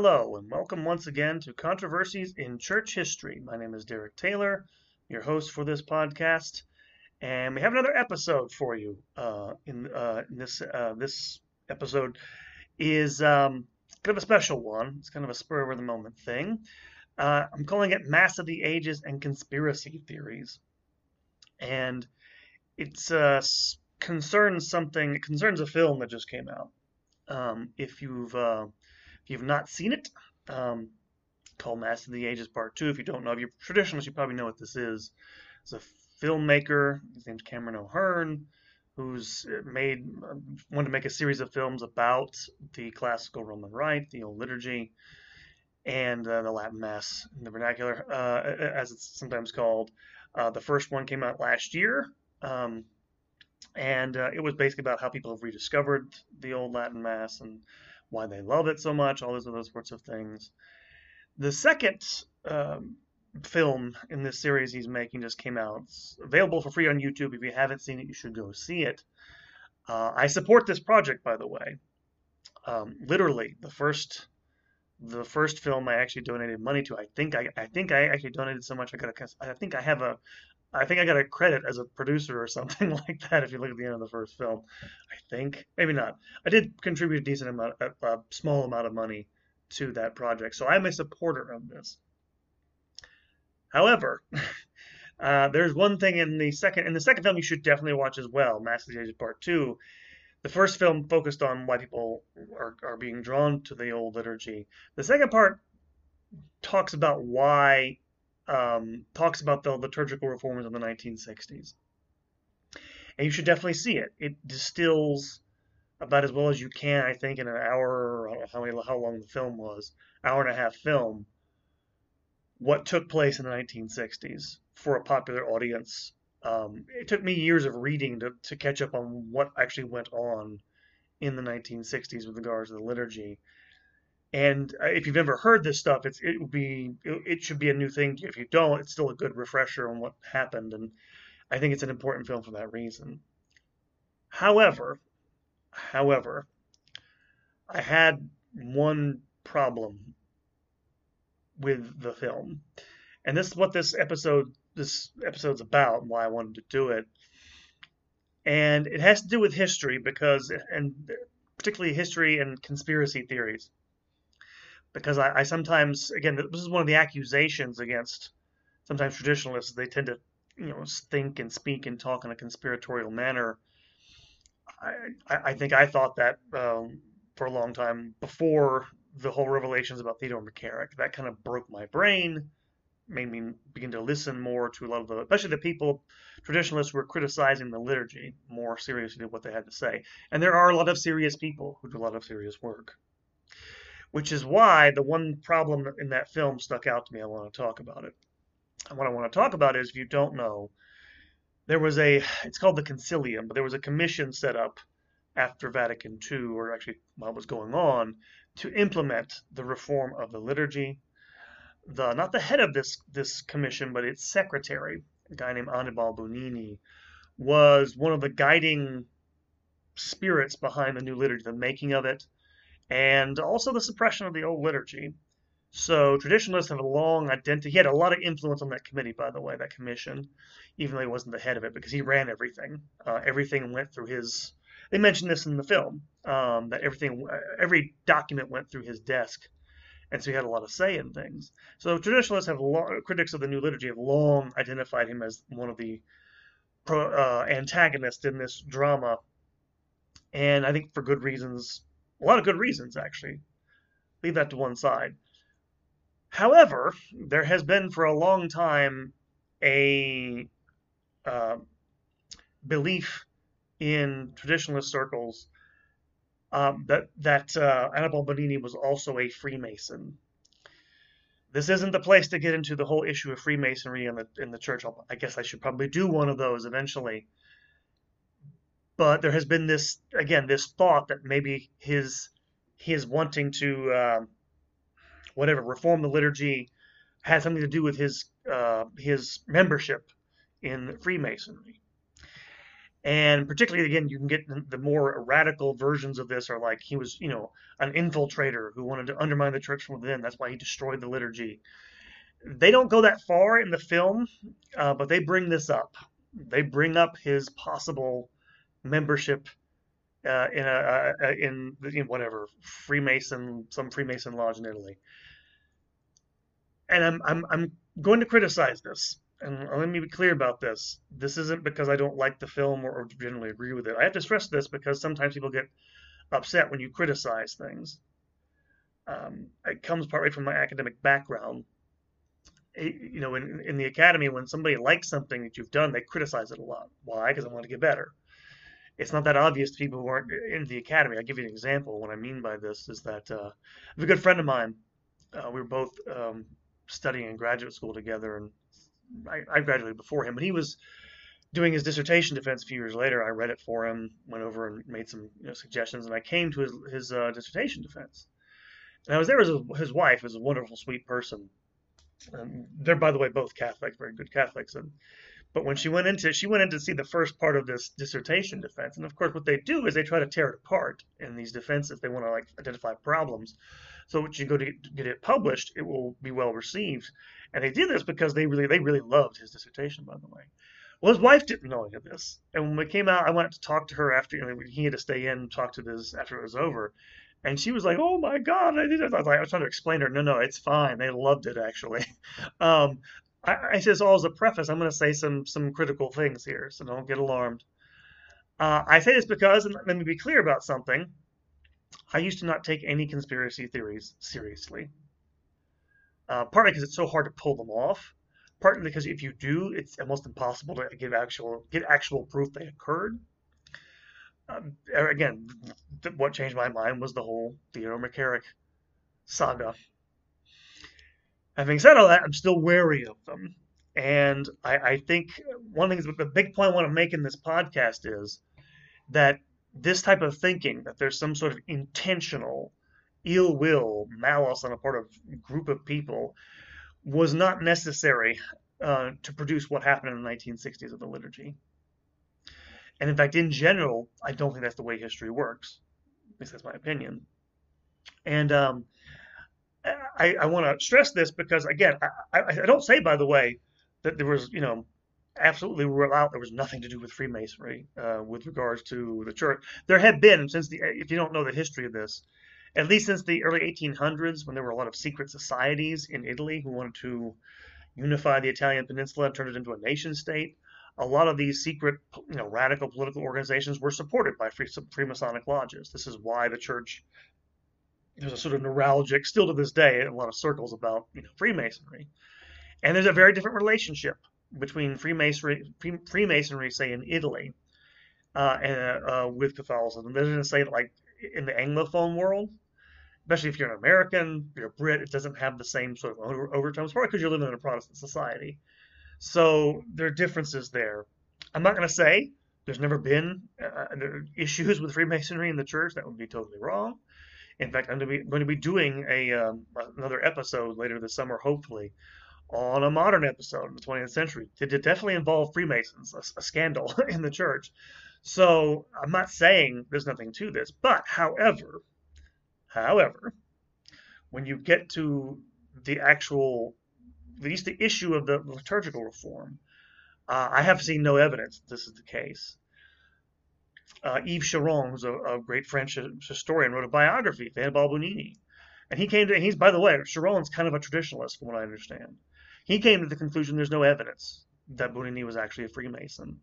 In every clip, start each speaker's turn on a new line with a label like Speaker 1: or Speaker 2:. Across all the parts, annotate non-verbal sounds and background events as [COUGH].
Speaker 1: Hello, and welcome once again to Controversies in Church History. My name is Derek Taylor, your host for this podcast, and we have another episode for you. Uh, in, uh, in this uh, this episode is um, kind of a special one. It's kind of a spur of the moment thing. Uh, I'm calling it Mass of the Ages and Conspiracy Theories, and it's uh, concerns something. It concerns a film that just came out. Um, if you've uh, if you've not seen it, um, called Mass of the Ages Part 2. If you don't know, if you're traditionalist, you probably know what this is. It's a filmmaker, his name's Cameron O'Hearn, who's made, wanted to make a series of films about the classical Roman Rite, the Old Liturgy, and uh, the Latin Mass in the vernacular, uh, as it's sometimes called. Uh, the first one came out last year. Um, and uh, it was basically about how people have rediscovered the old Latin Mass and why they love it so much, all those other sorts of things. The second um, film in this series he's making just came out. It's available for free on YouTube. If you haven't seen it, you should go see it. Uh, I support this project, by the way. Um, literally, the first the first film I actually donated money to. I think I, I think I actually donated so much I got a, I think I have a I think I got a credit as a producer or something [LAUGHS] like that. If you look at the end of the first film, I think maybe not. I did contribute a decent amount, a, a small amount of money to that project, so I'm a supporter of this. However, [LAUGHS] uh, there's one thing in the second in the second film you should definitely watch as well, Mass of the Ages Part Two. The first film focused on why people are, are being drawn to the old liturgy. The second part talks about why um, talks about the liturgical reforms of the 1960s. And you should definitely see it. It distills about as well as you can, I think, in an hour, how, many, how long the film was, hour and a half film, what took place in the 1960s for a popular audience. Um, it took me years of reading to, to catch up on what actually went on in the 1960s with regards to the liturgy. And uh, if you've never heard this stuff, it's it would be it should be a new thing. If you don't, it's still a good refresher on what happened, and I think it's an important film for that reason. However, however, I had one problem with the film, and this is what this episode this episode's about, and why I wanted to do it. And it has to do with history because, and particularly history and conspiracy theories because I, I, sometimes, again, this is one of the accusations against sometimes traditionalists. They tend to, you know, think and speak and talk in a conspiratorial manner. I, I think I thought that um, for a long time before the whole revelations about Theodore McCarrick. That kind of broke my brain, made me begin to listen more to a lot of the, especially the people, traditionalists were criticizing the liturgy more seriously than what they had to say. And there are a lot of serious people who do a lot of serious work which is why the one problem in that film stuck out to me. I want to talk about it. And what I want to talk about is, if you don't know, there was a, it's called the Consilium, but there was a commission set up after Vatican II, or actually while it was going on, to implement the reform of the liturgy. The not the head of this this commission, but its secretary, a guy named Annibale Bugnini, was one of the guiding spirits behind the new liturgy, the making of it, and also the suppression of the old liturgy. So traditionalists have a long identity. He had a lot of influence on that committee, by the way, that commission, even though he wasn't the head of it, because he ran everything. Uh, everything went through his. They mentioned this in the film um, that everything, every document went through his desk, and so he had a lot of say in things. So traditionalists have long, critics of the new liturgy have long identified him as one of the pro, uh, antagonists in this drama, and I think for good reasons a lot of good reasons, actually. Leave that to one side. However, there has been for a long time a uh, belief in traditionalist circles um, that that uh, Annibale Bugnini was also a Freemason. This isn't the place to get into the whole issue of Freemasonry in the in the church. I guess I should probably do one of those eventually. But there has been this again this thought that maybe his his wanting to um, whatever reform the liturgy had something to do with his uh, his membership in Freemasonry. And particularly, again, you can get the more radical versions of this are like he was, you know, an infiltrator who wanted to undermine the church from within. That's why he destroyed the liturgy. They don't go that far in the film, uh, but they bring this up. They bring up his possible membership uh, in a, a, in, in whatever Freemason, some Freemason lodge in Italy. And I'm I'm I'm going to criticize this and let me be clear about this. This isn't because I don't like the film or, or, generally agree with it. I have to stress this because sometimes people get upset when you criticize things. Um, it comes partly from my academic background. You know, in, in the academy, when somebody likes something that you've done, they criticize it a lot. Why? Because I want to get better. It's not that obvious to people who aren't in the academy. I'll give you an example. What I mean by this is that uh, a good friend of mine, uh, we were both um, studying in graduate school together, and I, I graduated before him, but he was doing his dissertation defense a few years later. I read it for him, went over and made some you know, suggestions, and I came to his his uh, dissertation defense. And I was there as his wife, is a wonderful, sweet person. They're, by the way, both Catholics, very good Catholics. And but when she went into she went in to see the first part of this dissertation defense, and of course, what they do is they try to tear it apart in these defenses. They want to like identify problems. So when you go to get it published, it will be well received. And they did this because they really they really loved his dissertation, by the way. Well, his wife didn't know any of this, and when we came out, I went to talk to her after you know, he had to stay in and talk to this after it was over, and she was like, "Oh my God!" I, did. I was like, I was trying to explain to her, "No, no, it's fine. They loved it actually." [LAUGHS] um, I, I says all as a preface, I'm going to say some some critical things here, so don't get alarmed. Uh, I say this because, and let me be clear about something. I used to not take any conspiracy theories seriously. Uh, partly because it's so hard to pull them off. Partly because if you do, it's almost impossible to give actual get actual proof they occurred. Um, again, th- what changed my mind was the whole Theodore McCarrick saga. Having said all that, I'm still wary of them. And I, I think one of the things, the big point I want to make in this podcast is that this type of thinking, that there's some sort of intentional ill will, malice on the part of a group of people was not necessary uh, to produce what happened in the 1960s of the liturgy. And in fact, in general, I don't think that's the way history works. At least that's my opinion. And um, I, I want to stress this because, again, I, I, don't say, by the way, that there was, you know, absolutely rule out there was nothing to do with Freemasonry uh, with regards to the church. There have been, since the, if you don't know the history of this, at least since the early 1800s, when there were a lot of secret societies in Italy who wanted to unify the Italian peninsula and turn it into a nation state, a lot of these secret, you know, radical political organizations were supported by free, Freemasonic lodges. This is why the church there's a sort of neuralgic, still to this day, in a lot of circles about you know, Freemasonry. And there's a very different relationship between Freemasonry, Freemasonry, say in Italy, uh, and uh, with Catholicism. There's going to say like in the Anglophone world, especially if you're an American, you're a Brit, it doesn't have the same sort of overtones, probably because you're living in a Protestant society. So there are differences there. I'm not going to say there's never been uh, issues with Freemasonry in the church. That would be totally wrong. In fact, I'm going to be, doing a um, another episode later this summer, hopefully, on a modern episode in the 20th century. It definitely involve Freemasons, a, a scandal [LAUGHS] in the church. So I'm not saying there's nothing to this, but however, however, when you get to the actual, at least the issue of the liturgical reform, uh, I have seen no evidence that this is the case. Uh, Yves Chiron, who's a, a, great French historian, wrote a biography of Annibale Bugnini. And he came to, he's, by the way, Chiron's kind of a traditionalist, from what I understand. He came to the conclusion there's no evidence that Bugnini was actually a Freemason.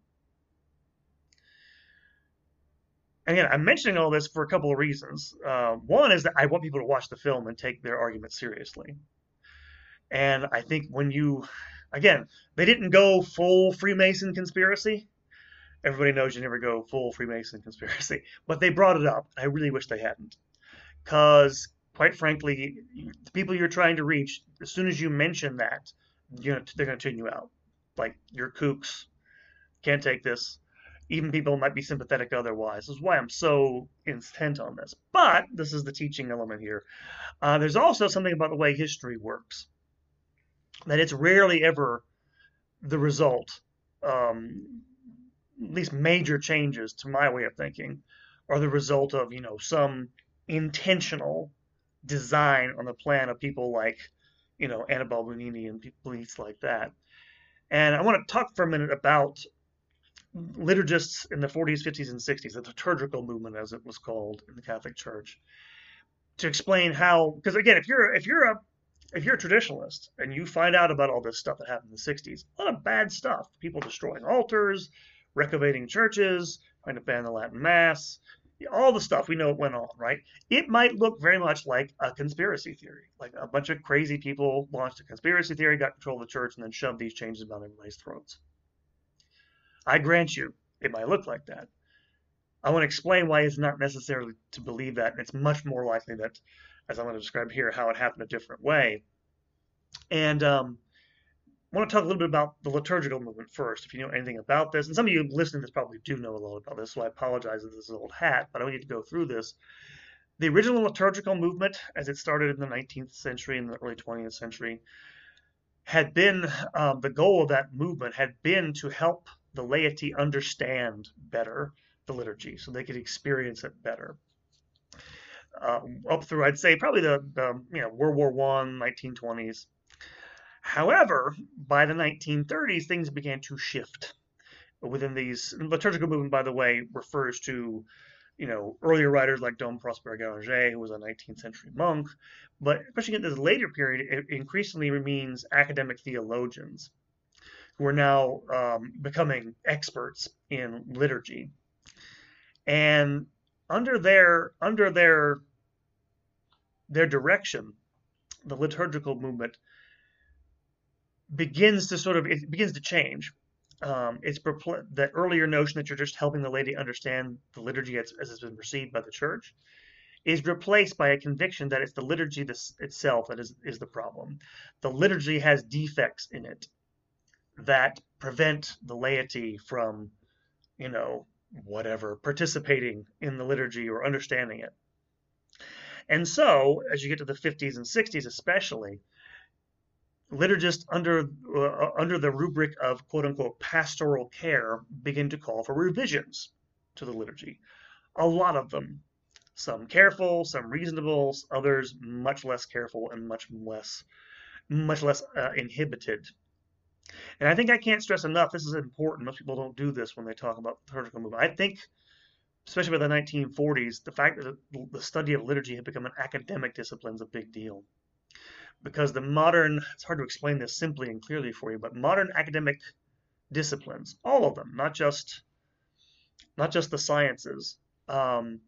Speaker 1: And again, I'm mentioning all this for a couple of reasons. Uh, one is that I want people to watch the film and take their argument seriously. And I think when you, again, they didn't go full Freemason conspiracy. Everybody knows you never go full Freemason conspiracy, [LAUGHS] but they brought it up. I really wish they hadn't. Because, quite frankly, the people you're trying to reach, as soon as you mention that, you know, they're going to tune you out. Like, you're kooks, can't take this even people might be sympathetic otherwise. This is why I'm so intent on this. But this is the teaching element here. Uh, there's also something about the way history works that it's rarely ever the result. Um, at least major changes to my way of thinking are the result of, you know, some intentional design on the plan of people like, you know, Annibale Bugnini and police like that. And I want to talk for a minute about liturgists in the 40s, 50s, and 60s, the liturgical movement, as it was called in the Catholic Church, to explain how. Because again, if you're if you're a if you're a traditionalist and you find out about all this stuff that happened in the 60s, a lot of bad stuff, people destroying altars, renovating churches, trying to ban the Latin Mass, all the stuff we know it went on, right? It might look very much like a conspiracy theory. Like a bunch of crazy people launched a conspiracy theory, got control of the church, and then shoved these changes down everybody's throats. I grant you, it might look like that. I want to explain why it's not necessarily to believe that. It's much more likely that, as I'm going to describe here, how it happened a different way. And um, I want to talk a little bit about the liturgical movement first, if you know anything about this. And some of you listening to this probably do know a little about this, so I apologize if this is old hat, but I need to go through this. The original liturgical movement, as it started in the 19th century and the early 20th century, had been um, the goal of that movement had been to help the laity understand better the liturgy so they could experience it better. Uh, up through, I'd say, probably the, the you know World War One, 1920s. However, by the 1930s, things began to shift within these. Liturgical movement, by the way, refers to you know, earlier writers like Dom Prosper Guéranger, who was a 19th century monk, but especially in this later period, it increasingly means academic theologians who are now um, becoming experts in liturgy. And under their under their their direction, the liturgical movement begins to sort of it begins to change. Um, it's the earlier notion that you're just helping the laity understand the liturgy as, as it's been received by the church is replaced by a conviction that it's the liturgy this, itself that is, is the problem. The liturgy has defects in it that prevent the laity from, you know, whatever, participating in the liturgy or understanding it. And so, as you get to the 50s and 60s, especially, liturgists under uh, under the rubric of quote unquote pastoral care begin to call for revisions to the liturgy. A lot of them, some careful, some reasonable, others much less careful and much less much less uh, inhibited. And I think I can't stress enough. This is important. Most people don't do this when they talk about the liturgical movement. I think, especially by the 1940s, the fact that the study of liturgy had become an academic discipline is a big deal because the modern, it's hard to explain this simply and clearly for you, but modern academic disciplines, all of them, not just, not just the sciences, um,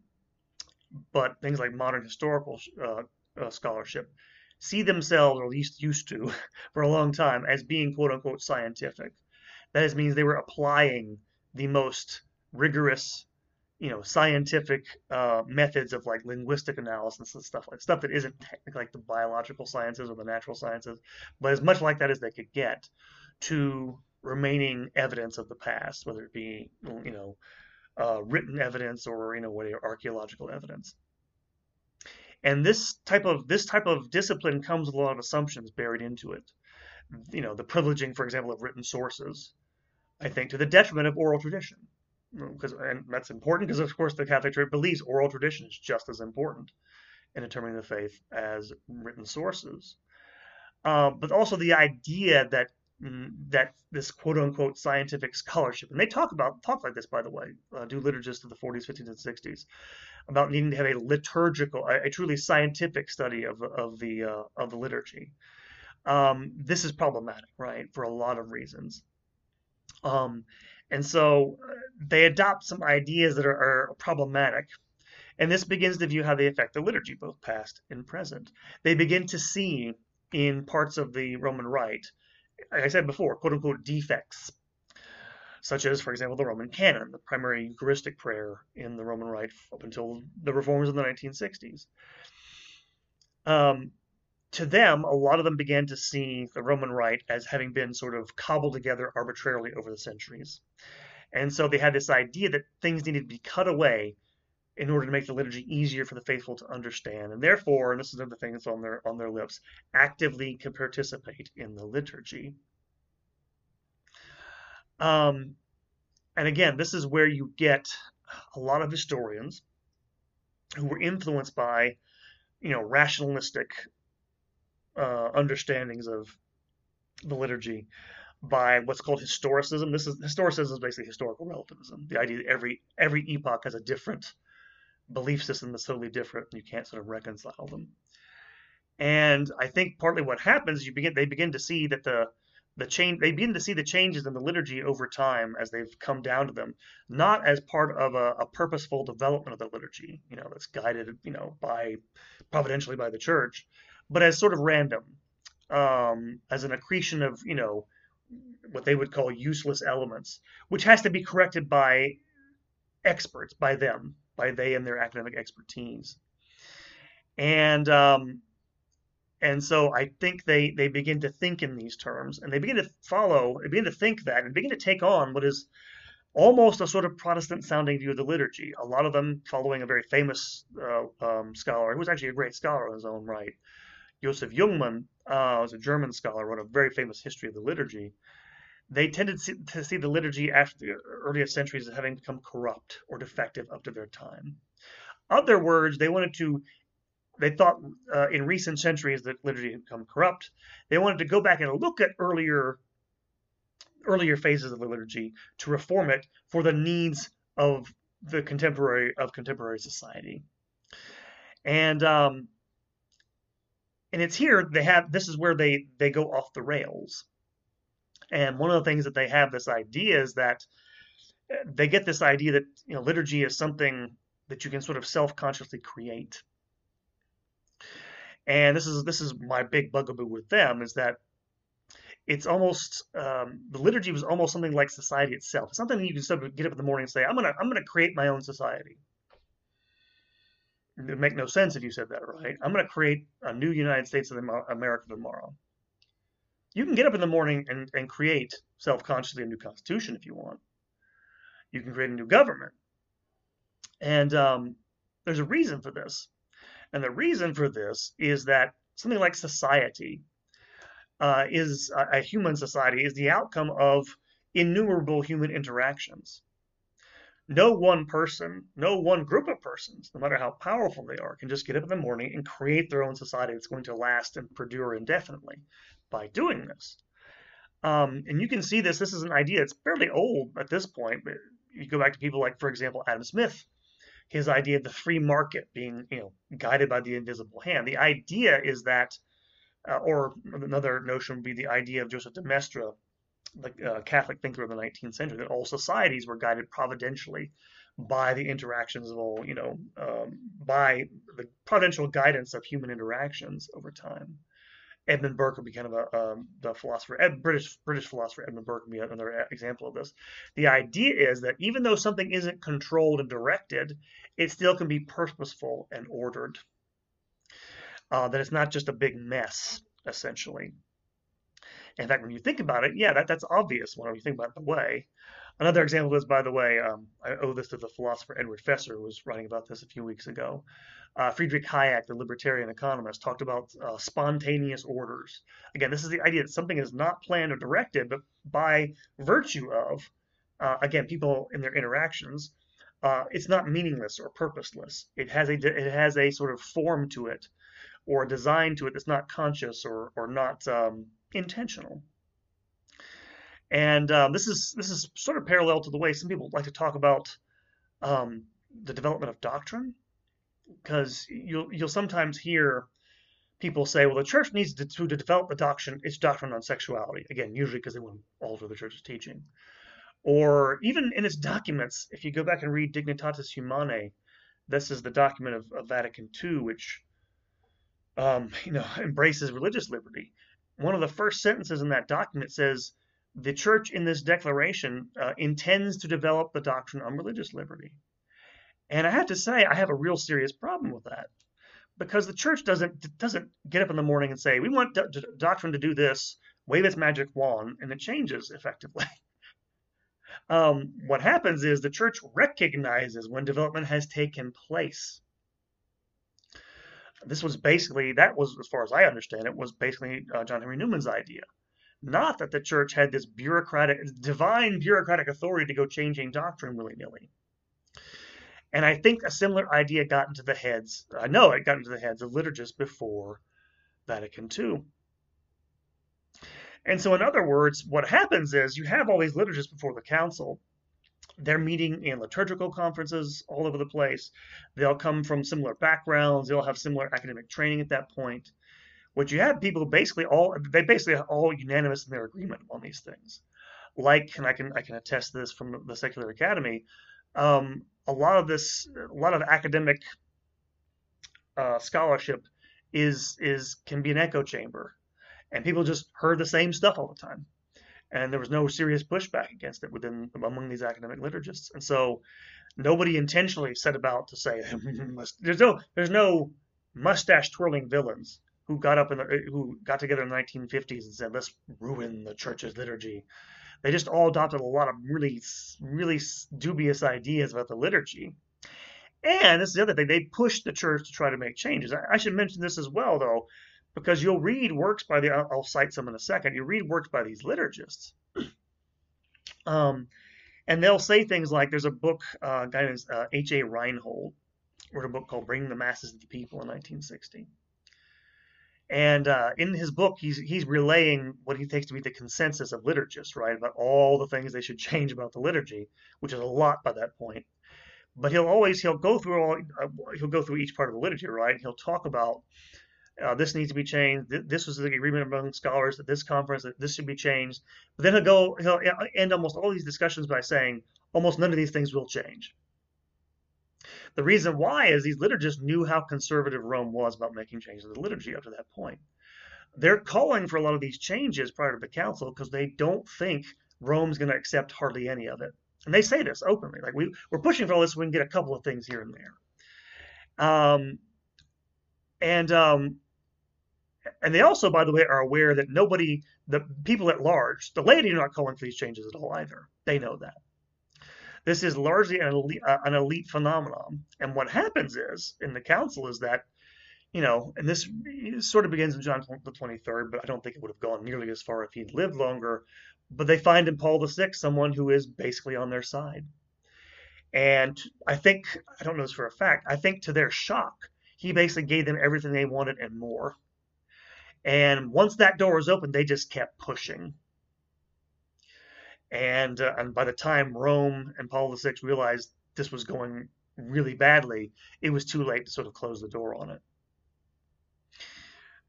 Speaker 1: but things like modern historical uh, uh, scholarship, see themselves, or at least used to, [LAUGHS] for a long time, as being quote unquote scientific. That means they were applying the most rigorous you know scientific uh, methods of like linguistic analysis and stuff like stuff that isn't technically like the biological sciences or the natural sciences, but as much like that as they could get to remaining evidence of the past, whether it be you know uh, written evidence or you know whatever archaeological evidence. And this type of this type of discipline comes with a lot of assumptions buried into it. You know, the privileging, for example, of written sources, I think, to the detriment of oral tradition because and that's important because of course the Catholic Church believes oral tradition is just as important in determining the faith as written sources. Uh, but also the idea that mm, that this quote unquote scientific scholarship, and they talk about talk like this by the way, uh, do liturgists of the 40s, 50s, and 60s about needing to have a liturgical, a, a truly scientific study of of the uh, of the liturgy. Um, this is problematic, right, for a lot of reasons. Um, and so uh, they adopt some ideas that are, are problematic. And this begins to view how they affect the liturgy, both past and present. They begin to see in parts of the Roman Rite, like I said before, quote unquote defects, such as, for example, the Roman canon, the primary Eucharistic prayer in the Roman Rite up until the reforms in the 1960s. Um, to them, a lot of them began to see the Roman Rite as having been sort of cobbled together arbitrarily over the centuries. And so they had this idea that things needed to be cut away in order to make the liturgy easier for the faithful to understand. And therefore, and this is another thing that's on their on their lips, actively can participate in the liturgy. Um, and again, this is where you get a lot of historians who were influenced by, you know, rationalistic uh, understandings of the liturgy by what's called historicism. This is historicism is basically historical relativism. The idea that every every epoch has a different belief system that's totally different, and you can't sort of reconcile them. And I think partly what happens, you begin they begin to see that the the change they begin to see the changes in the liturgy over time as they've come down to them, not as part of a, a purposeful development of the liturgy, you know, that's guided, you know, by providentially by the church, but as sort of random, um, as an accretion of, you know, what they would call useless elements, which has to be corrected by experts, by them, by they and their academic expertise. And um, and so I think they they begin to think in these terms, and they begin to follow, they begin to think that, and begin to take on what is almost a sort of Protestant sounding view of the liturgy. A lot of them following a very famous uh, um, scholar, who was actually a great scholar in his own right. Josef Jungmann uh, was a German scholar, wrote a very famous history of the liturgy. They tended to see the liturgy after the earliest centuries as having become corrupt or defective up to their time. Other words, they wanted to they thought uh, in recent centuries that liturgy had become corrupt. They wanted to go back and look at earlier earlier phases of the liturgy to reform it for the needs of the contemporary of contemporary society. And um, and it's here they have this is where they they go off the rails. And one of the things that they have this idea is that uh, they get this idea that you know liturgy is something that you can sort of self-consciously create and this is this is my big bugaboo with them is that it's almost um, the liturgy was almost something like society itself. It's something that you can sort of get up in the morning and say, "I'm gonna I'm gonna create my own society." It would make no sense if you said that, right? I'm gonna create a new United States of America tomorrow. You can get up in the morning and, and create self-consciously a new constitution if you want. You can create a new government, and um, there's a reason for this. And the reason for this is that something like society uh, is a, a human society is the outcome of innumerable human interactions. No one person, no one group of persons, no matter how powerful they are, can just get up in the morning and create their own society that's going to last and perdure indefinitely by doing this. Um, and you can see this. This is an idea. that's fairly old at this point. But you go back to people like, for example, Adam Smith, his idea of the free market being, you know, guided by the invisible hand. The idea is that, uh, or another notion would be the idea of Joseph de Maistre, the uh, Catholic thinker of the 19th century, that all societies were guided providentially by the interactions of all, you know, um, by the providential guidance of human interactions over time. Edmund Burke would be kind of a um, the philosopher, Ed, British British philosopher Edmund Burke would be another example of this. The idea is that even though something isn't controlled and directed, it still can be purposeful and ordered. Uh, that it's not just a big mess, essentially. In fact, when you think about it, yeah, that, that's obvious when you think about it the way. Another example is, by the way, um, I owe this to the philosopher Edward Feser, who was writing about this a few weeks ago. Uh, Friedrich Hayek, the libertarian economist, talked about uh, spontaneous orders. Again, this is the idea that something is not planned or directed, but by virtue of, uh, again, people in their interactions, uh, it's not meaningless or purposeless. It has a it has a sort of form to it, or a design to it that's not conscious or or not um, intentional. And um, this is this is sort of parallel to the way some people like to talk about um, the development of doctrine, because you'll you'll sometimes hear people say, well, the church needs to, to, develop the doctrine, its doctrine on sexuality. Again, usually because they want to alter the church's teaching. Or even in its documents, if you go back and read Dignitatis Humanae, this is the document of, of Vatican II, which um, [LAUGHS] you know embraces religious liberty. One of the first sentences in that document says the church in this declaration uh, intends to develop the doctrine on religious liberty. And I have to say, I have a real serious problem with that because the church doesn't doesn't get up in the morning and say, "We want do- doctrine to do this," wave its magic wand, and it changes effectively. [LAUGHS] um, what happens is the church recognizes when development has taken place. This was basically that was, as far as I understand it, was basically uh, John Henry Newman's idea not that the church had this bureaucratic, divine bureaucratic authority to go changing doctrine willy nilly. And I think a similar idea got into the heads, I know it got into the heads of liturgists before Vatican II. And so, in other words, what happens is you have all these liturgists before the council. They're meeting in liturgical conferences all over the place. They'll come from similar backgrounds. They'll have similar academic training at that point. What you have people basically all they basically are all unanimous in their agreement on these things. Like, and I can I can attest this from the secular academy. Um, a lot of this, a lot of academic uh, scholarship is is can be an echo chamber, and people just heard the same stuff all the time, and there was no serious pushback against it within among these academic liturgists, and so nobody intentionally set about to say [LAUGHS] there's no there's no mustache twirling villains who got up in the eh, who got together in the 1950s and said let's ruin the church's liturgy they just all adopted a lot of really, really dubious ideas about the liturgy. And this is the other thing, they pushed the church to try to make changes. I, I should mention this as well, though, because you'll read works by the, I'll, I'll cite some in a second, you read works by these liturgists. [CLEARS THROAT] um, and they'll say things like there's a book, uh, a guy named uh, H.A. Reinhold wrote a book called Bringing the Masses to the People in 1960. And uh, in his book, he's he's relaying what he takes to be the consensus of liturgists, right, about all the things they should [LAUGHS] change about the liturgy, which is a lot by that point. But he'll always he'll go through all uh, he'll go through each part of the liturgy, right? And He'll talk about uh, this needs to be changed. This was the agreement among scholars at this conference that this should be changed. But then he'll go he'll end almost all these discussions by saying almost none of these things will change. The reason why is these liturgists knew how conservative Rome was about making changes to the liturgy up to that point. They're calling for a lot of these changes prior to the council because they don't think Rome's going to accept hardly any of it. And they say this openly, like we, we're pushing for all this so we can get a couple of things here and there. Um, and um, and they also, by the way, are aware that nobody, the people at large, the laity are not calling for these changes at all either. They know that. This is largely an elite, uh, an elite phenomenon. And what happens is in the council is that, you know, and this sort of begins in John the 23rd, but I don't think it would have gone nearly as far if he'd lived longer. But they find in Paul VI someone who is basically on their side. And I think, I don't know this for a fact, I think to their shock, he basically gave them everything they wanted and more. And once that door was open, they just kept pushing and uh, and by the time Rome and Paul VI realized this was going really badly, it was too late to sort of close the door on it.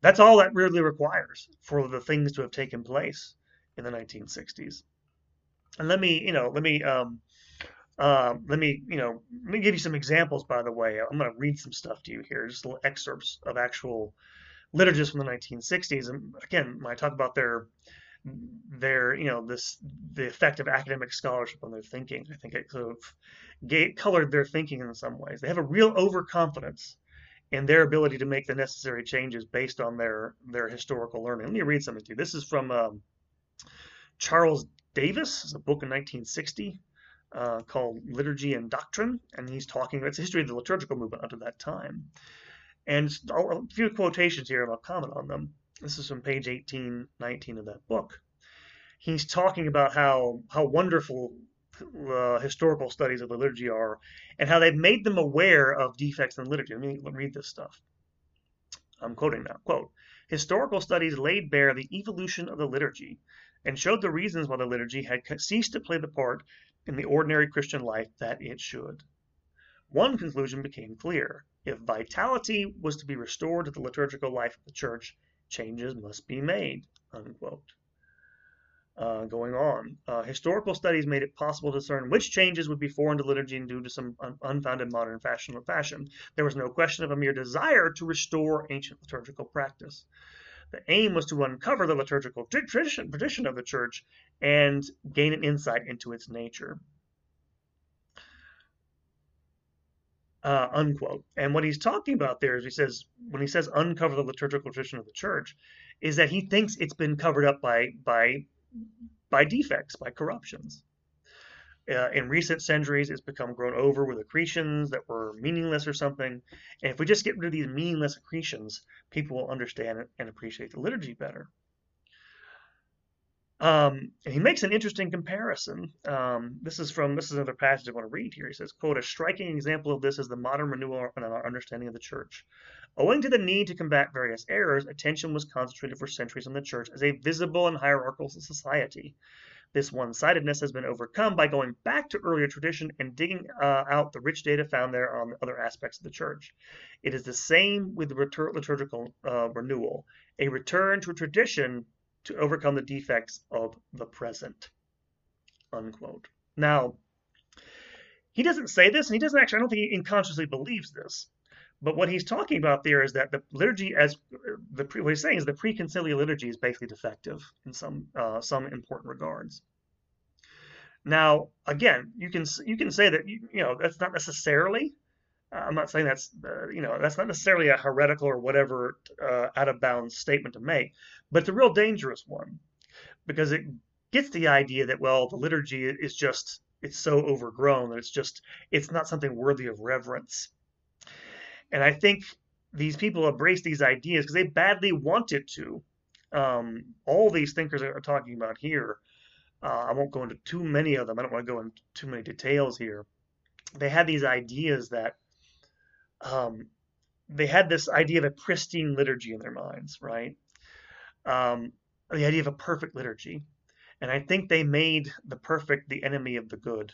Speaker 1: That's all that really requires for the things to have taken place in the 1960s. And let me, you know, let me, um, uh, let me, you know, let me give you some examples. By the way, I'm going to read some stuff to you here, just little excerpts of actual liturgists from the 1960s. And again, when I talk about their their you know this the effect of academic scholarship on their thinking. I think it sort of colored their thinking in some ways. They have a real overconfidence in their ability to make the necessary changes based on their their historical learning. Let me read something to you. This is from um, Charles Davis. It's a book in 1960 uh, called Liturgy and Doctrine, and he's talking. It's a history of the liturgical movement up to that time. And a few quotations here, and I'll comment on them. This is from page 18, 19 of that book. He's talking about how how wonderful uh, historical studies of the liturgy are, and how they've made them aware of defects in liturgy. Let me read this stuff. I'm quoting now. Quote: Historical studies laid bare the evolution of the liturgy and showed the reasons why the liturgy had ceased to play the part in the ordinary Christian life that it should. One conclusion became clear. If vitality was to be restored to the liturgical life of the church, changes must be made, unquote. Uh, going on, uh, historical studies made it possible to discern which changes would be foreign to liturgy and due to some un unfounded modern fashion or fashion. There was no question of a mere desire to restore ancient liturgical practice. The aim was to uncover the liturgical tradition, tradition of the church and gain an insight into its nature. Uh, unquote. And what he's talking about there is he says, when he says uncover the liturgical tradition of the church, is that he thinks it's been covered up by by by defects, by corruptions. Uh, in recent centuries, it's become grown over with accretions that were meaningless or something. And if we just get rid of these meaningless accretions, people will understand and appreciate the liturgy better. Um, and he makes an interesting comparison. Um, this is from this is another passage I want to read here. He says, "quote A striking example of this is the modern renewal in our understanding of the church. Owing to the need to combat various errors, attention was concentrated for centuries on the church as a visible and hierarchical society. This one-sidedness has been overcome by going back to earlier tradition and digging uh, out the rich data found there on other aspects of the church. It is the same with the liturgical uh, renewal, a return to a tradition to overcome the defects of the present. Unquote. Now, he doesn't say this, and he doesn't actually, I don't think he unconsciously believes this. But what he's talking about there is that the liturgy, as the what he's saying is the preconciliar liturgy is basically defective in some uh, some important regards. Now, again, you can you can say that you, you know that's not necessarily. Uh, I'm not saying that's uh, you know that's not necessarily a heretical or whatever uh, out of bounds statement to make, but it's a real dangerous one because it gets the idea that well the liturgy is just it's so overgrown that it's just it's not something worthy of reverence and I think these people embrace these ideas because they badly wanted to. Um, all these thinkers are talking about here, uh, I won't go into too many of them. I don't want to go into too many details here. They had these ideas that um, they had this idea of a pristine liturgy in their minds, right? Um, the idea of a perfect liturgy. And I think they made the perfect the enemy of the good.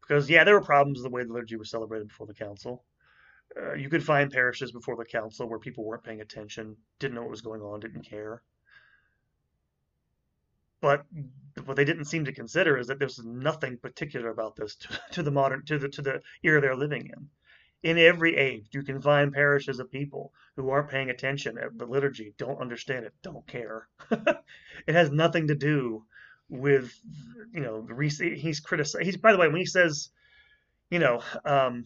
Speaker 1: Because, yeah, there were problems with the way the liturgy was celebrated before the council. Uh, you could find parishes before the council where people weren't paying attention, didn't know what was going on, didn't care. But what they didn't seem to consider is that there's nothing particular about this [LAUGHS] to, to the modern to the to the era they're living in. In every age, you can find parishes of people who aren't paying attention at the liturgy, don't understand it, don't care. [LAUGHS] it has nothing to do with you know he's criticized. He's by the way when he says you know um,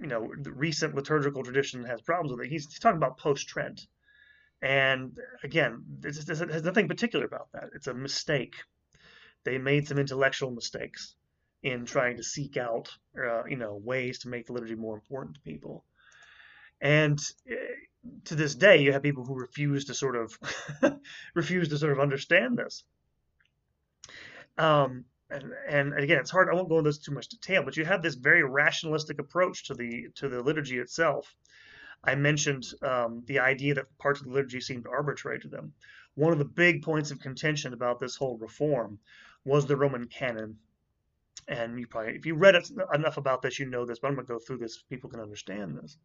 Speaker 1: you know the recent liturgical tradition has problems with it. He's, he's talking about post Trent, and again, this has nothing particular about that. It's a mistake. They made some intellectual mistakes in trying to seek out, uh, you know, ways to make the liturgy more important to people. And uh, to this day, you have people who refuse to sort of [LAUGHS] refuse to sort of understand this. Um, and, and again, it's hard. I won't go into this too much detail, but you have this very rationalistic approach to the to the liturgy itself. I mentioned um, the idea that parts of the liturgy seemed arbitrary to them. One of the big points of contention about this whole reform was the Roman canon. And you probably, if you read it, enough about this, you know this, but I'm going to go through this so people can understand this.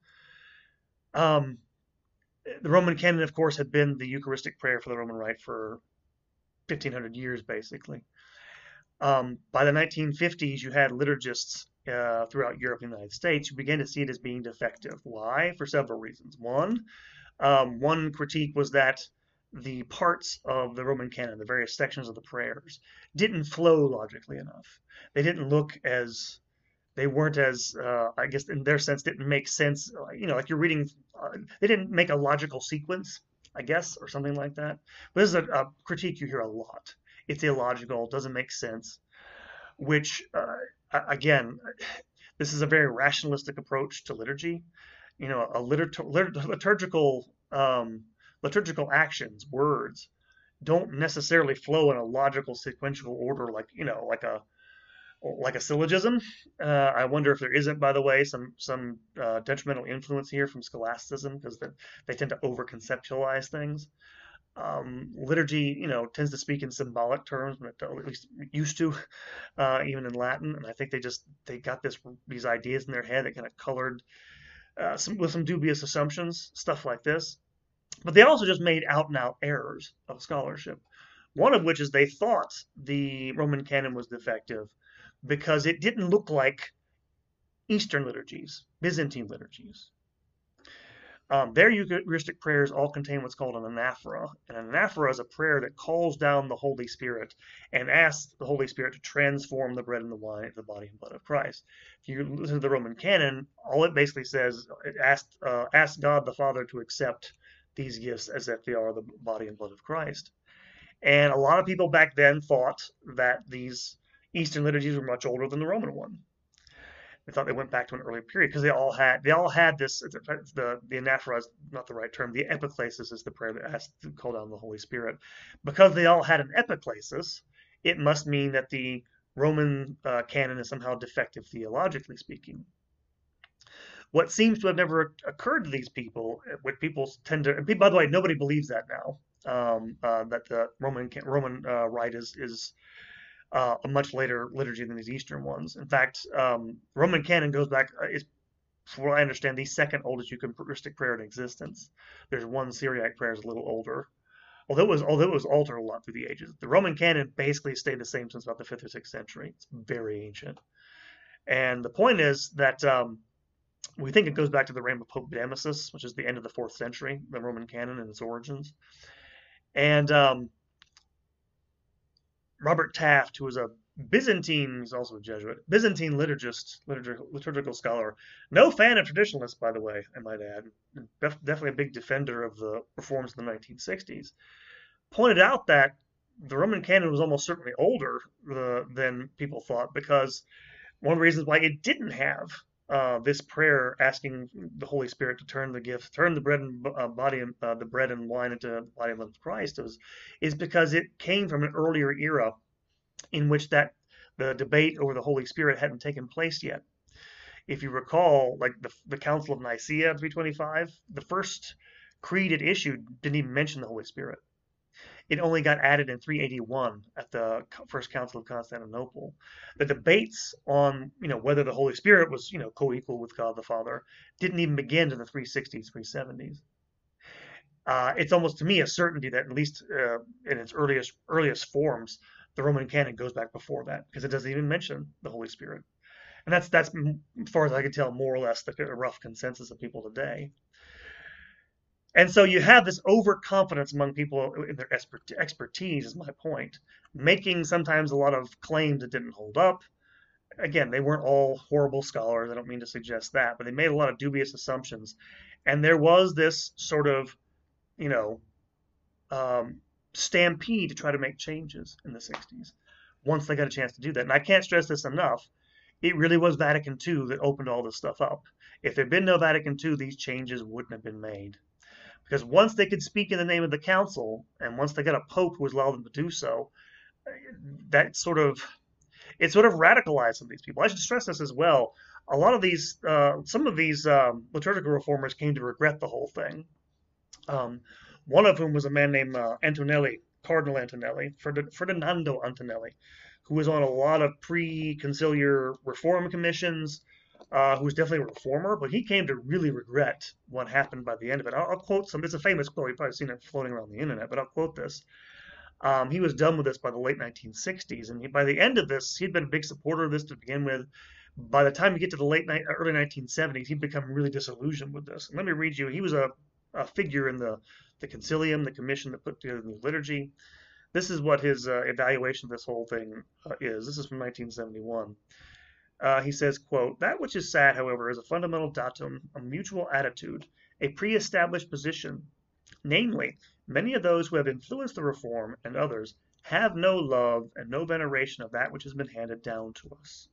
Speaker 1: Um, the Roman canon, of course, had been the Eucharistic prayer for the Roman Rite for 1500 years, basically. Um, by the 1950s, you had liturgists uh, throughout Europe and the United States who began to see it as being defective. Why? For several reasons. One, um, one critique was that the parts of the Roman canon, the various sections of the prayers, didn't flow logically enough. They didn't look as they weren't as uh, I guess in their sense didn't make sense. You know, like you're reading, uh, they didn't make a logical sequence, I guess, or something like that. But this is a, a critique you hear a lot it's illogical, doesn't make sense. Which, uh, again, this is a very rationalistic approach to liturgy. You know, a liturgical um, liturgical actions, words, don't necessarily flow in a logical sequential order like you know like a like a syllogism. Uh, I wonder if there isn't, by the way, some some uh, detrimental influence here from scholasticism because they they tend to over conceptualize things um, liturgy, you know, tends to speak in symbolic terms, at least used to, [LAUGHS] uh, even in Latin. And I think they just they got this these ideas in their head that kind of colored uh, some with some dubious assumptions, stuff like this. But they also just made out and out errors of scholarship. One of which is they thought the Roman canon was defective because it didn't look like Eastern liturgies, Byzantine liturgies. Um, their Eucharistic prayers all contain what's called an anaphora. And an anaphora is a prayer that calls down the Holy Spirit and asks the Holy Spirit to transform the bread and the wine into the body and blood of Christ. If you listen to the Roman canon, all it basically says it asks, uh, ask God the Father to accept these gifts as if they are the body and blood of Christ. And a lot of people back then thought that these Eastern liturgies were much older than the Roman one. They thought they went back to an earlier period because they all had they all had this. The the anaphora is not the right term. The epiclesis is the prayer that has to call down the Holy Spirit. Because they all had an epiclesis, it must mean that the Roman uh, canon is somehow defective theologically speaking. What seems to have never occurred to these people, what people tend to, and by the way, nobody believes that now. Um, uh, that the Roman Roman uh, rite is is uh, a much later liturgy than these Eastern ones. In fact, um, Roman canon goes back, uh, is, from what I understand, the second oldest Eucharistic prayer in existence. There's one Syriac prayer is a little older. Although it was although it was altered a lot through the ages, the Roman canon basically stayed the same since about the fifth or sixth century. It's very ancient, and the point is that um, we think it goes back to the reign of Pope Damasus, which is the end of the fourth century, the Roman canon and its origins. And um, Robert Taft, who was a Byzantine, he's also a Jesuit, Byzantine liturgist, liturgical, liturgical scholar. No fan of traditionalists, by the way, I might add. Def, definitely a big defender of the reforms in the 1960s. Pointed out that the Roman canon was almost certainly older uh, than people thought because one of the reasons why it didn't have uh, this prayer asking the Holy Spirit to turn the gift, turn the bread and uh, body, uh, the bread and wine into the body of Christ, was, is because it came from an earlier era in which that the debate over the Holy Spirit hadn't taken place yet. If you recall, like the, the Council of Nicaea 325, the first creed it issued didn't even mention the Holy Spirit. It only got added in 381 at the First Council of Constantinople. The debates on, you know, whether the Holy Spirit was, you know, co-equal with God the Father didn't even begin to the 360s, 370s. Uh, it's almost to me a certainty that at least uh, in its earliest earliest forms, the Roman canon goes back before that because it doesn't even mention the Holy Spirit, and that's that's as far as I can tell more or less the rough consensus of people today. And so you have this overconfidence among people in their expertise, is my point, making sometimes a lot of claims that didn't hold up. Again, they weren't all horrible scholars. I don't mean to suggest that, but they made a lot of dubious assumptions. And there was this sort of, you know, um, stampede to try to make changes in the 60s once they got a chance to do that. And I can't stress this enough. It really was Vatican II that opened all this stuff up. If there'd been no Vatican II, these changes wouldn't have been made. Because once they could speak in the name of the council, and once they got a pope who was allowed them to do so, that sort of it sort of radicalized some of these people. I should stress this as well. A lot of these, uh, some of these um, liturgical reformers came to regret the whole thing. Um, one of whom was a man named uh, Antonelli, Cardinal Antonelli, Ferdinando Antonelli, who was on a lot of pre-conciliar reform commissions uh, who was definitely a reformer, but he came to really regret what happened by the end of it. I'll, I'll quote some. It's a famous quote. You've probably seen it floating around the internet, but I'll quote this. Um, he was done with this by the late 1960s, and he, by the end of this, he'd been a big supporter of this to begin with. By the time you get to the late ni- early 1970s, he'd become really disillusioned with this. And let me read you. He was a, a figure in the the Consilium, the commission that put together the new liturgy. This is what his uh, evaluation of this whole thing uh, is. This is from 1971. Uh, he says, quote, That which is sad, however, is a fundamental datum, a mutual attitude, a pre-established position. Namely, many of those who have influenced the reform and others have no love and no veneration of that which has been handed down to us.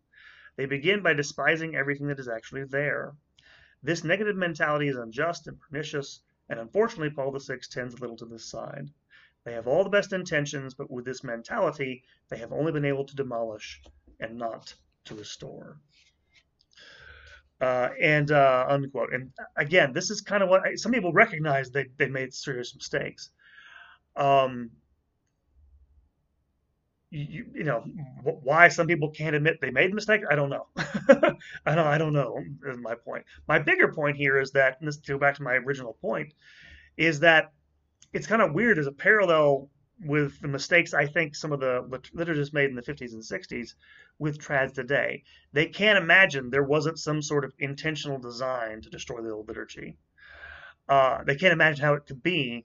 Speaker 1: They begin by despising everything that is actually there. This negative mentality is unjust and pernicious, and unfortunately Paul VI tends a little to this side. They have all the best intentions, but with this mentality, they have only been able to demolish and not to restore. Uh, and uh, unquote. And again, this is kind of what I, some people recognize they, they made serious mistakes. Um, you, you know why some people can't admit they made a mistake i don't know [LAUGHS] i don't i don't know is my point my bigger point here is that and this to go back to my original point is that it's kind of weird as a parallel with the mistakes I think some of the liturgists made in the 50s and 60s with trads today. They can't imagine there wasn't some sort of intentional design to destroy the old liturgy. Uh, they can't imagine how it could be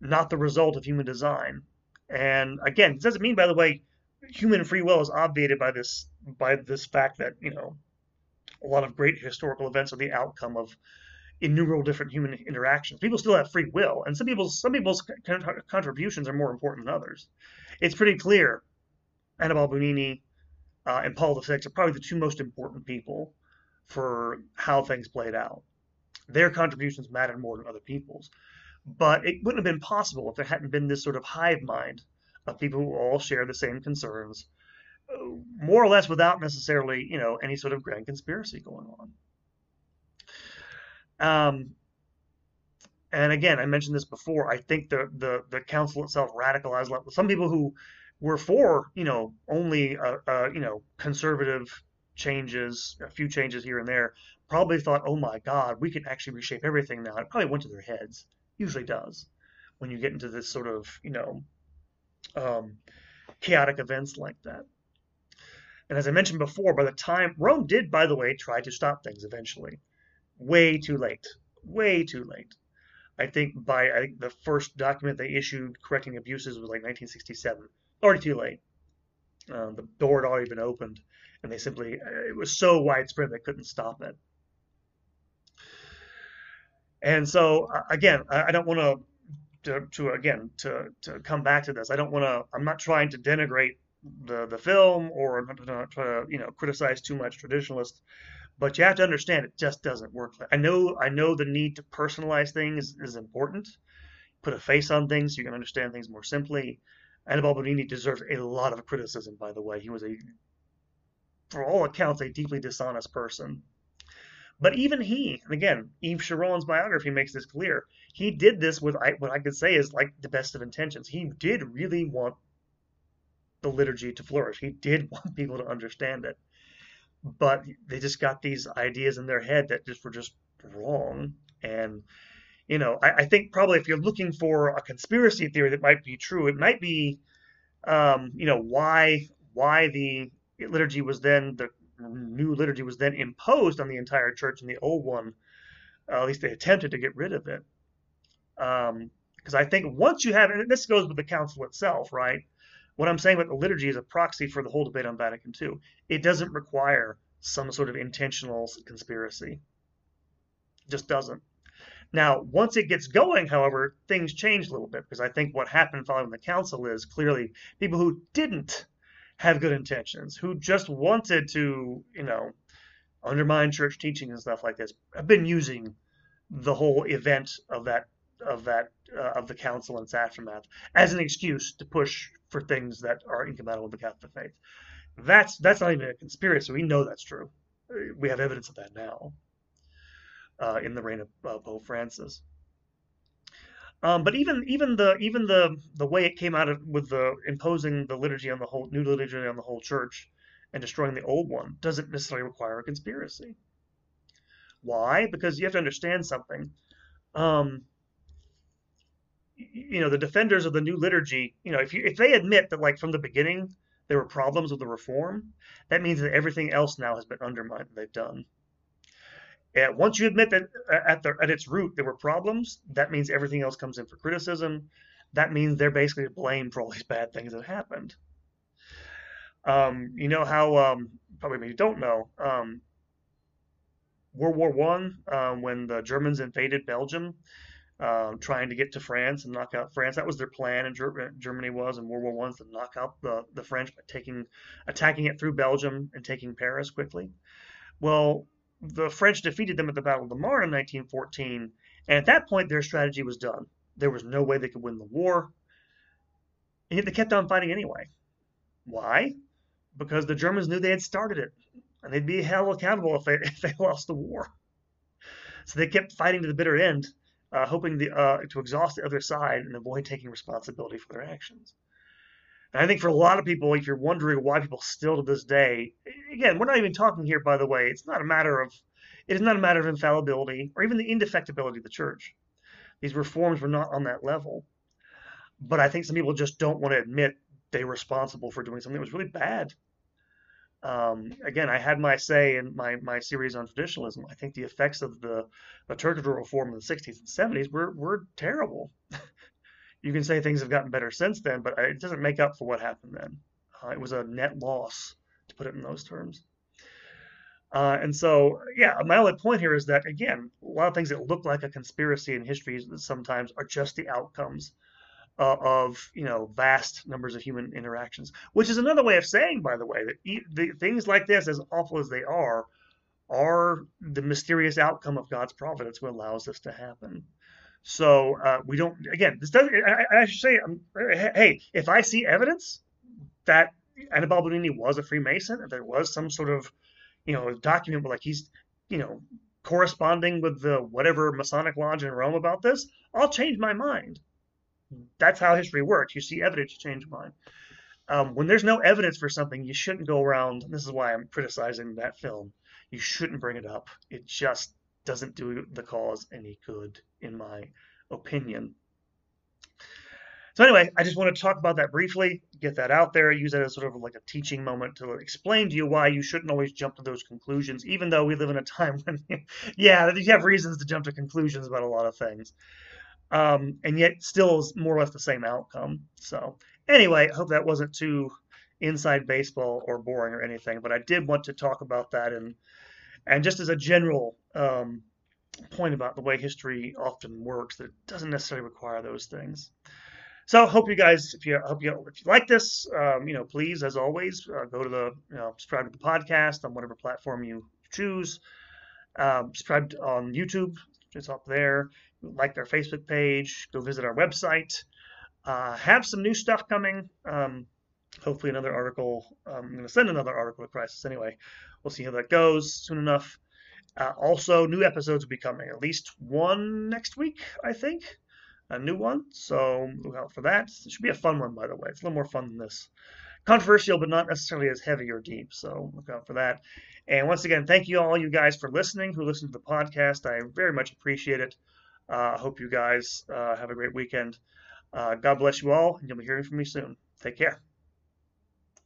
Speaker 1: not the result of human design. And again, it doesn't mean, by the way, human free will is obviated by this by this fact that you know a lot of great historical events are the outcome of innumerable different human interactions. People still have free will, and some people's some people's contributions are more important than others. It's pretty clear. Annibale Bugnini uh, and Paul VI are probably the two most important people for how things played out. Their contributions mattered more than other people's. But it wouldn't have been possible if there hadn't been this sort of hive mind of people who all share the same concerns, uh, more or less without necessarily, you know, any sort of grand conspiracy going on. Um, and again, I mentioned this before. I think the the the council itself radicalized some people who were for you know only uh, uh, you know conservative changes, a few changes here and there. Probably thought, oh my God, we can actually reshape everything now. It probably went to their heads. Usually does when you get into this sort of you know um, chaotic events like that. And as I mentioned before, by the time Rome did, by the way, try to stop things eventually, way too late, way too late. I think by I think the first document they issued correcting abuses was like 1967. Already too late. Uh, the door had already been opened, and they simply uh, it was so widespread they couldn't stop it. And so uh, again, I, don't want to to, to again to to come back to this. I don't want to. I'm not trying to denigrate the the film or not try to you know criticize too much traditionalists but you have to understand it just doesn't work. I know I know the need to personalize things is important. Put a face on things, so you can understand things more simply. Annibale Bugnini deserves a lot of criticism, by the way. He was a, for all accounts, a deeply dishonest person. But even he, and again, Yves Chiron's biography makes this clear. He did this with what I could say is like the best of intentions. He did really want the liturgy to flourish. He did [LAUGHS] want people to understand it but they just got these ideas in their head that just were just wrong. And you know, I, I think probably if you're looking for a conspiracy theory that might be true, it might be, um, you know, why why the liturgy was then the new liturgy was then imposed on the entire church, and the old one, uh, at least they attempted to get rid of it. Because um, I think once you have, and this goes with the council itself, right? What I'm saying about the liturgy is a proxy for the whole debate on Vatican II. It doesn't require some sort of intentional conspiracy. It just doesn't. Now, once it gets going, however, things change a little bit because I think what happened following the council is clearly people who didn't have good intentions, who just wanted to, you know, undermine church teaching and stuff like this, have been using the whole event of that of that uh, of the council and its aftermath as an excuse to push for things that are incompatible with the Catholic faith. That's that's not even a conspiracy. We know that's true. We have evidence of that now uh, in the reign of uh, Pope Francis. Um, but even even the even the the way it came out of with the imposing the liturgy on the whole new liturgy on the whole church and destroying the old one doesn't necessarily require a conspiracy. Why? Because you have to understand something. Um, you know the defenders of the new liturgy you know if you if they admit that like from the beginning there were problems with the reform that means that everything else now has been undermined they've done. And once you admit that uh, at the at its root there were problems that means everything else comes in for criticism. That means they're basically to blame for all these bad things that happened. Um, you know how um, probably maybe you don't know um, World War One uh, when the Germans invaded Belgium uh, trying to get to France and knock out France. That was their plan, and Germany was in World War One to knock out the, the French by taking, attacking it through Belgium and taking Paris quickly. Well, the French defeated them at the Battle of the Marne in 1914, and at that point their strategy was done. There was no way they could win the war, and yet they kept on fighting anyway. Why? Because the Germans knew they had started it, and they'd be held accountable if they [LAUGHS] if they lost the war. So they kept fighting to the bitter end uh, hoping the, uh, to exhaust the other side and avoid taking responsibility for their actions. And I think for a lot of people, if you're wondering why people still to this day, again, we're not even talking here, by the way, it's not a matter of, it is not a matter of infallibility or even the indefectibility of the church. These reforms were not on that level. But I think some people just don't want to admit they're responsible for doing something that was really bad um, again, I had my say in my, my series on traditionalism. I think the effects of the liturgical reform in the 60s and 70s were, were terrible. [LAUGHS] you can say things have gotten better since then, but it doesn't make up for what happened then. Uh, it was a net loss, to put it in those terms. Uh, and so, yeah, my only point here is that, again, a lot of things that look like a conspiracy in history sometimes are just the outcomes uh, of you know vast numbers of human interactions, which is another way of saying, by the way, that e- the, things like this, as awful as they are, are the mysterious outcome of God's providence what allows this to happen. So uh, we don't. Again, this doesn't. I, I should say, um, hey, if I see evidence that Annibale Bugnini was a Freemason, if there was some sort of, you know, document where like he's, you know, corresponding with the whatever Masonic lodge in Rome about this, I'll change my mind. That's how history works. You see evidence, you change mind. Um, when there's no evidence for something, you shouldn't go around. This is why I'm criticizing that film. You shouldn't bring it up. It just doesn't do the cause any good, in my opinion. So anyway, I just want to talk about that briefly, get that out there, use that as sort of like a teaching moment to explain to you why you shouldn't always jump to those conclusions, even though we live in a time [LAUGHS] when, yeah, you have reasons to jump to conclusions about a lot of things, um, and yet still is more or less the same outcome. So anyway, I hope that wasn't too inside baseball or boring or anything, but I did want to talk about that and and just as a general um, point about the way history often works, that it doesn't necessarily require those things. So hope you guys, if you hope you if you like this, um, you know, please as always uh, go to the you know subscribe to the podcast on whatever platform you choose. Um, subscribe on YouTube, it's up there. Like their Facebook page. Go visit our website. Uh, have some new stuff coming. Um, hopefully another article. Um, I'm going to send another article to Crisis anyway. We'll see how that goes soon enough. Uh, also, new episodes will be coming. At least one next week, I think. A new one. So look out for that. It should be a fun one, by the way. It's a little more fun than this. Controversial, but not necessarily as heavy or deep. So look out for that. And once again, thank you all you guys for listening who listen to the podcast. I very much appreciate it. I uh, hope you guys uh, have a great weekend. Uh, God bless you all, and you'll be hearing from me soon. Take care.